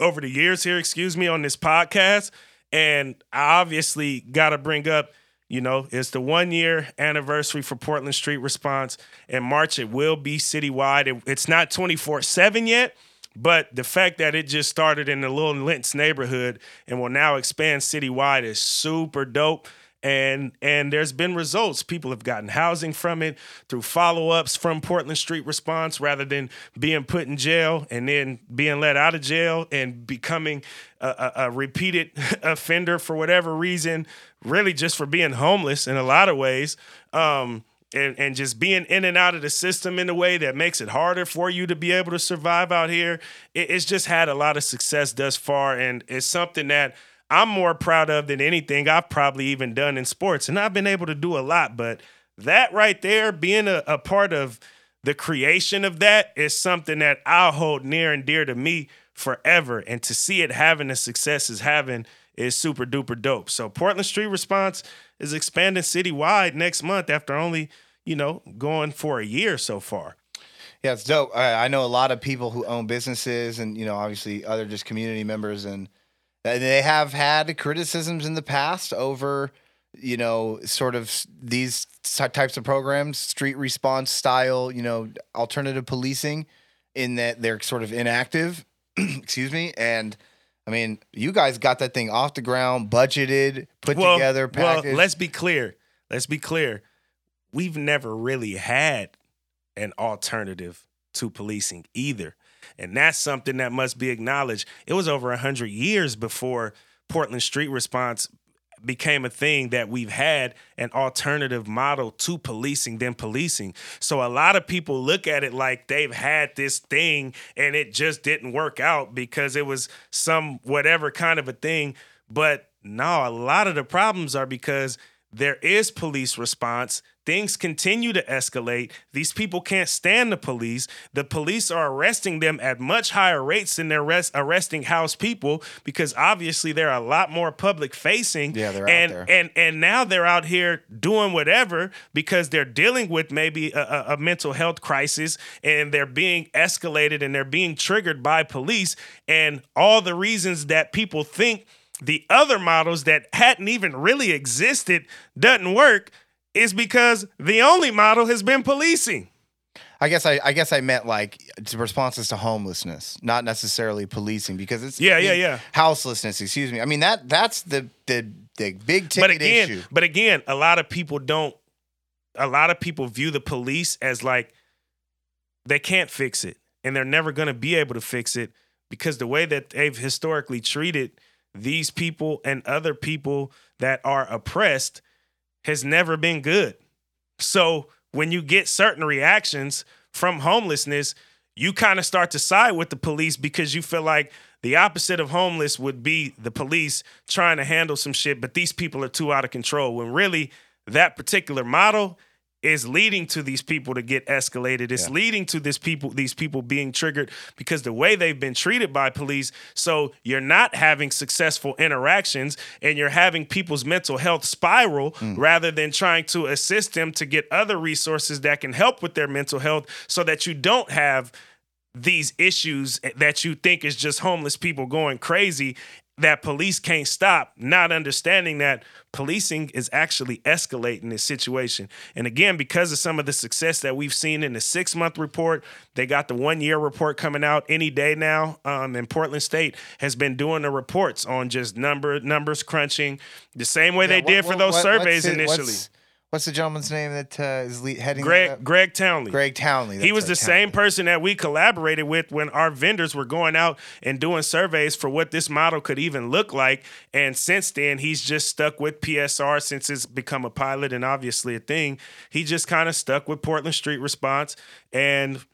over the years here, excuse me, on this podcast. And I obviously got to bring up, you know, it's the one year anniversary for Portland Street Response. In March, it will be citywide. it's not 24 7 yet, but the fact that it just started in the Little Lents neighborhood and will now expand citywide is super dope and and there's been results. People have gotten housing from it through follow-ups from portland street response rather than being put in jail and then being let out of jail and becoming a, a, a repeated offender for whatever reason really just for being homeless in a lot of ways um, and, and just being in and out of the system in a way that makes it harder for you to be able to survive out here. It, it's just had a lot of success thus far and it's something that I'm more proud of than anything I've probably even done in sports. And I've been able to do a lot, but that right there, being a, a part of the creation of that is something that I'll hold near and dear to me forever. And to see it having the success it's having is super duper dope. So Portland Street Response is expanding citywide next month after only, you know, going for a year so far. Yeah, it's dope. I, I know a lot of people who own businesses and, you know, obviously other just community members and – they have had criticisms in the past over, you know, sort of these types of programs, street response style, you know, alternative policing, in that they're sort of inactive. excuse me. And I mean, you guys got that thing off the ground, budgeted, put well, together, packaged. Well, let's be clear. Let's be clear. We've never really had an alternative to policing either. And that's something that must be acknowledged. It was over 100 years before Portland Street Response became a thing that we've had an alternative model to policing than policing. So a lot of people look at it like they've had this thing and it just didn't work out because it was some whatever kind of a thing. But no, a lot of the problems are because there is police response Things continue to escalate. These people can't stand the police. The police are arresting them at much higher rates than they're arrest- arresting house people because obviously they're a lot more public facing. Yeah, they're and, out there. And and now they're out here doing whatever because they're dealing with maybe a, a, a mental health crisis and they're being escalated and they're being triggered by police and all the reasons that people think the other models that hadn't even really existed doesn't work is because the only model has been policing. I guess I, I guess I meant like responses to homelessness, not necessarily policing, because it's Yeah, yeah, yeah. houselessness. Excuse me. I mean that that's the the the big ticket but again, issue. but again, a lot of people don't. A lot of people view the police as like they can't fix it, and they're never going to be able to fix it because the way that they've historically treated these people and other people that are oppressed has never been good. So when you get certain reactions from homelessness, you kind of start to side with the police because you feel like the opposite of homeless would be the police trying to handle some shit, but these people are too out of control. When really that particular model is leading to these people to get escalated. It's Yeah. leading to this people, these people being triggered because the way they've been treated by police. So you're not having successful interactions and you're having people's mental health spiral mm. rather than trying to assist them to get other resources that can help with their mental health so that you don't have these issues that you think is just homeless people going crazy that police can't stop, not understanding that policing is actually escalating this situation. And again, because of some of the success that we've seen in the six month report, they got the one year report coming out any day now. Um, and Portland State has been doing the reports on just number numbers crunching the same way Yeah, they what- did for what- those what- surveys initially. What's, what's the gentleman's name that uh, is lead, heading? Greg up? Greg Townley. Greg Townley. he was right, the same Townley. person that we collaborated with when our vendors were going out and doing surveys for what this model could even look like. And since then, he's just stuck with PSR since it's become a pilot and obviously a thing. He just kind of stuck with Portland Street Response. And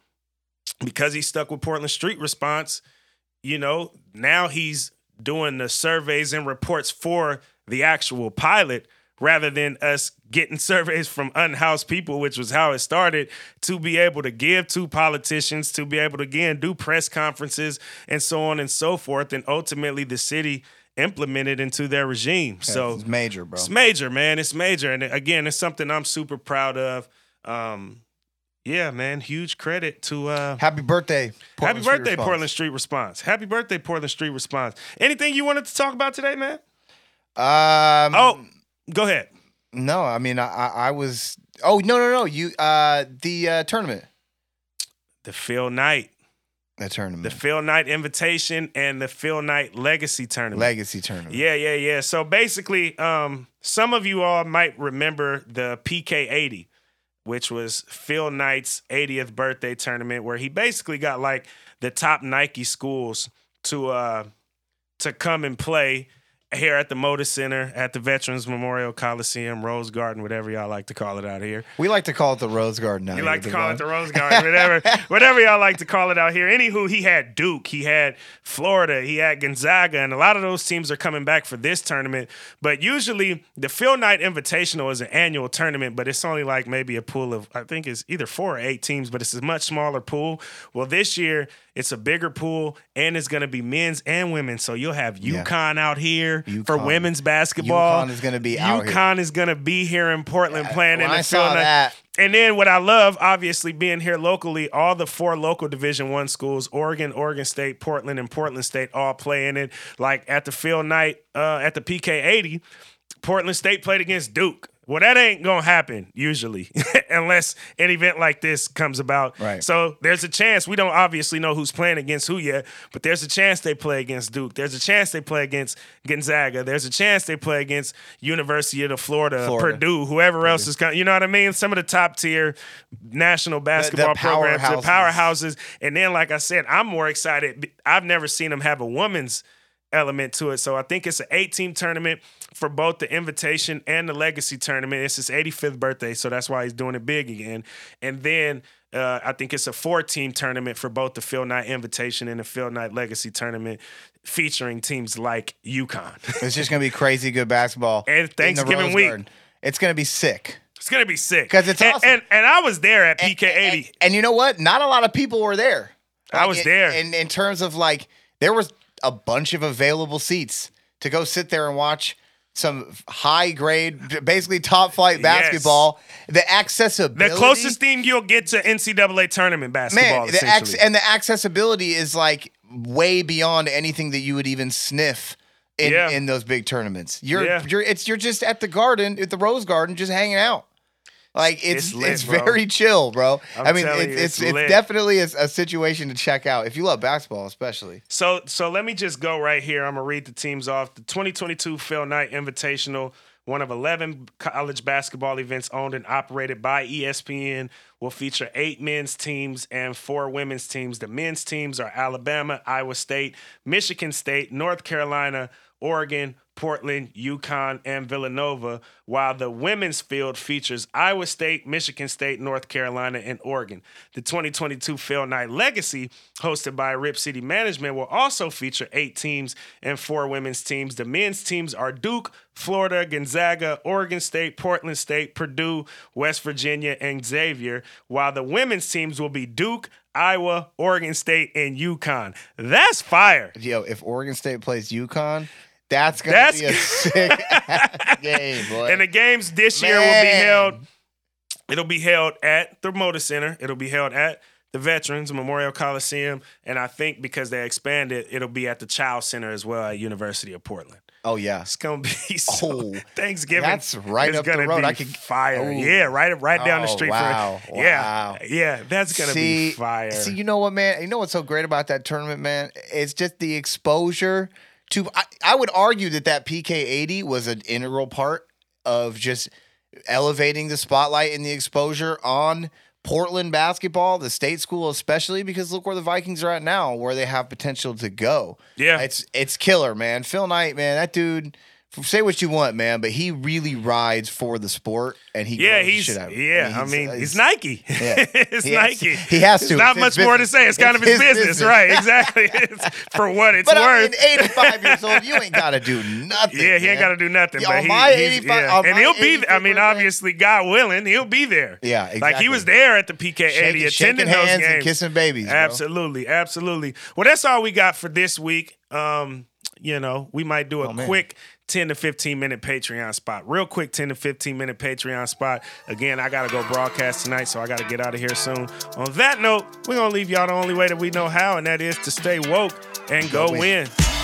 because he stuck with Portland Street Response, you know, now he's doing the surveys and reports for the actual pilot rather than us getting surveys from unhoused people, which was how it started, to be able to give to politicians, to be able to again do press conferences and so on and so forth. And ultimately the city implemented into their regime. so it's major, bro. it's major, man. It's major. And again, it's something I'm super proud of. Um, yeah, man. Huge credit to uh Happy birthday, Happy Portland Street birthday, Response. Portland Street Response. Happy birthday, Portland Street Response. Anything you wanted to talk about today, man? Um, Oh, go ahead. no, I mean, I, I, I was. Oh no, no, no! You, uh, the uh, tournament, The Phil Knight, the tournament. the Phil Knight Invitation, and the Phil Knight Legacy Tournament. legacy tournament. Yeah, yeah, yeah. So basically, um, some of you all might remember the PK 80, which was Phil Knight's 80th birthday tournament, where he basically got like the top Nike schools to uh to come and play here at the Moda Center, at the Veterans Memorial Coliseum, Rose Garden, whatever y'all like to call it out here. We like to call it the Rose Garden. Now You like to call it the Rose Garden, whatever, whatever y'all like to call it out here. Anywho, he had Duke, he had Florida, he had Gonzaga, and a lot of those teams are coming back for this tournament. But usually, the Phil Knight Invitational is an annual tournament, but it's only like maybe a pool of I think it's either four or eight teams, but it's a much smaller pool. Well, this year it's a bigger pool, and it's going to be men's and women. So you'll have Yeah. UConn out here for women's basketball. UConn is gonna be out. UConn is going to be here in Portland playing When in the saw that, And then what I love, obviously being here locally, all the four local Division One schools, Oregon, Oregon State, Portland, and Portland State, all playing it. Like at the Phil Knight, uh, at the PK eighty, Portland State played against Duke. Well, that ain't gonna happen usually, unless an event like this comes about. Right. So there's a chance we don't obviously know who's playing against who yet, but there's a chance they play against Duke. There's a chance they play against Gonzaga. There's a chance they play against University of Florida, Florida. Purdue, whoever else is coming. You know what I mean? Some of the top tier national basketball programs, the powerhouses. powerhouses. And then, like I said, I'm more excited. I've never seen them have a women's element to it. So I think it's an eight team tournament for both the invitation and the legacy tournament. It's his 85th birthday, so that's why he's doing it big again. And then uh, I think it's a four team tournament for both the Phil Knight invitation and the Phil Knight legacy tournament featuring teams like UConn. it's just gonna be crazy good basketball. And Thanksgiving week. Garden. It's gonna be sick. it's gonna be sick. Because it's and, awesome. And, and I was there at PK And, 80. and you know what? Not a lot of people were there. I was there. In in terms of like, there was a bunch of available seats to go sit there and watch some high grade, basically top flight basketball. The The accessibility, The closest thing you'll get to NCAA tournament basketball, man, the ac- and the accessibility is like way beyond anything that you would even sniff in, Yeah. in those big tournaments. You're Yeah. you're it's you're just at the garden, at the Rose Garden, just hanging out. Like it's It's it's, lit, bro. very chill, bro. I'm I mean, it's you, it's it's it's definitely a, a situation to check out if you love basketball, especially. So so let me just go right here. I'm gonna read the teams off. The 2022 Phil Knight Invitational, one of 11 college basketball events owned and operated by ESPN, will feature eight men's teams and four women's teams. The men's teams are Alabama, Iowa State, Michigan State, North Carolina, Oregon, Portland, UConn, and Villanova, while the women's field features Iowa State, Michigan State, North Carolina, and Oregon. The 2022 Phil Knight Legacy, hosted by Rip City Management, will also feature eight teams and four women's teams. The men's teams are Duke, Florida, Gonzaga, Oregon State, Portland State, Purdue, West Virginia, and Xavier, while the women's teams will be Duke, Iowa, Oregon State, and UConn. That's fire. Yo, if Oregon State plays UConn, that's gonna That's be a sick game, boy. And the games this year will be held. It'll be held at the Moda Center. It'll be held at the Veterans Memorial Coliseum, and I think because they expanded, it'll be at the Chiles Center as well at University of Portland. oh yeah. It's gonna be so Oh, Thanksgiving. that's right up the road. Be I could- fire. Oh. Yeah, right, right down the Oh, street. wow, From, yeah, wow. yeah, that's gonna see, be fire. See, you know what, man? You know what's so great about that tournament, man? It's just the exposure to. I, I would argue that that PK eighty was an integral part of just elevating the spotlight and the exposure on Portland basketball, the state school especially, because look where the Vikings are at now, where they have potential to go. Yeah. it's it's killer, man. Phil Knight, man, that dude. Say what you want, man, but he really rides for the sport, and he yeah, he's shit out of it. yeah. I mean, uh, he's, Nike. Yeah. it's He has Nike. to- he has to. not It's much his more to say. It's kind It's of his, his business, business. right? Exactly. It's for what it's But I worth. mean, 85 years old, you ain't got to do nothing. Yeah, he ain't got to do nothing. Yeah, but he, my he's- 85 yeah. on and my he'll be. I mean, obviously, God willing, he'll be there. Yeah, Like he was there at the PK eighty, attending those hands games, and kissing babies. bro. Absolutely, absolutely. Well, that's all we got for this week. Um, you know, we might do a Oh, quick 10 to 15 minute Patreon spot. Real quick 10 to 15 minute Patreon spot. Again, I got to go broadcast tonight, so I got to get out of here soon. On that note, we're going to leave y'all the only way that we know how, and that is to stay woke and go Go win. win.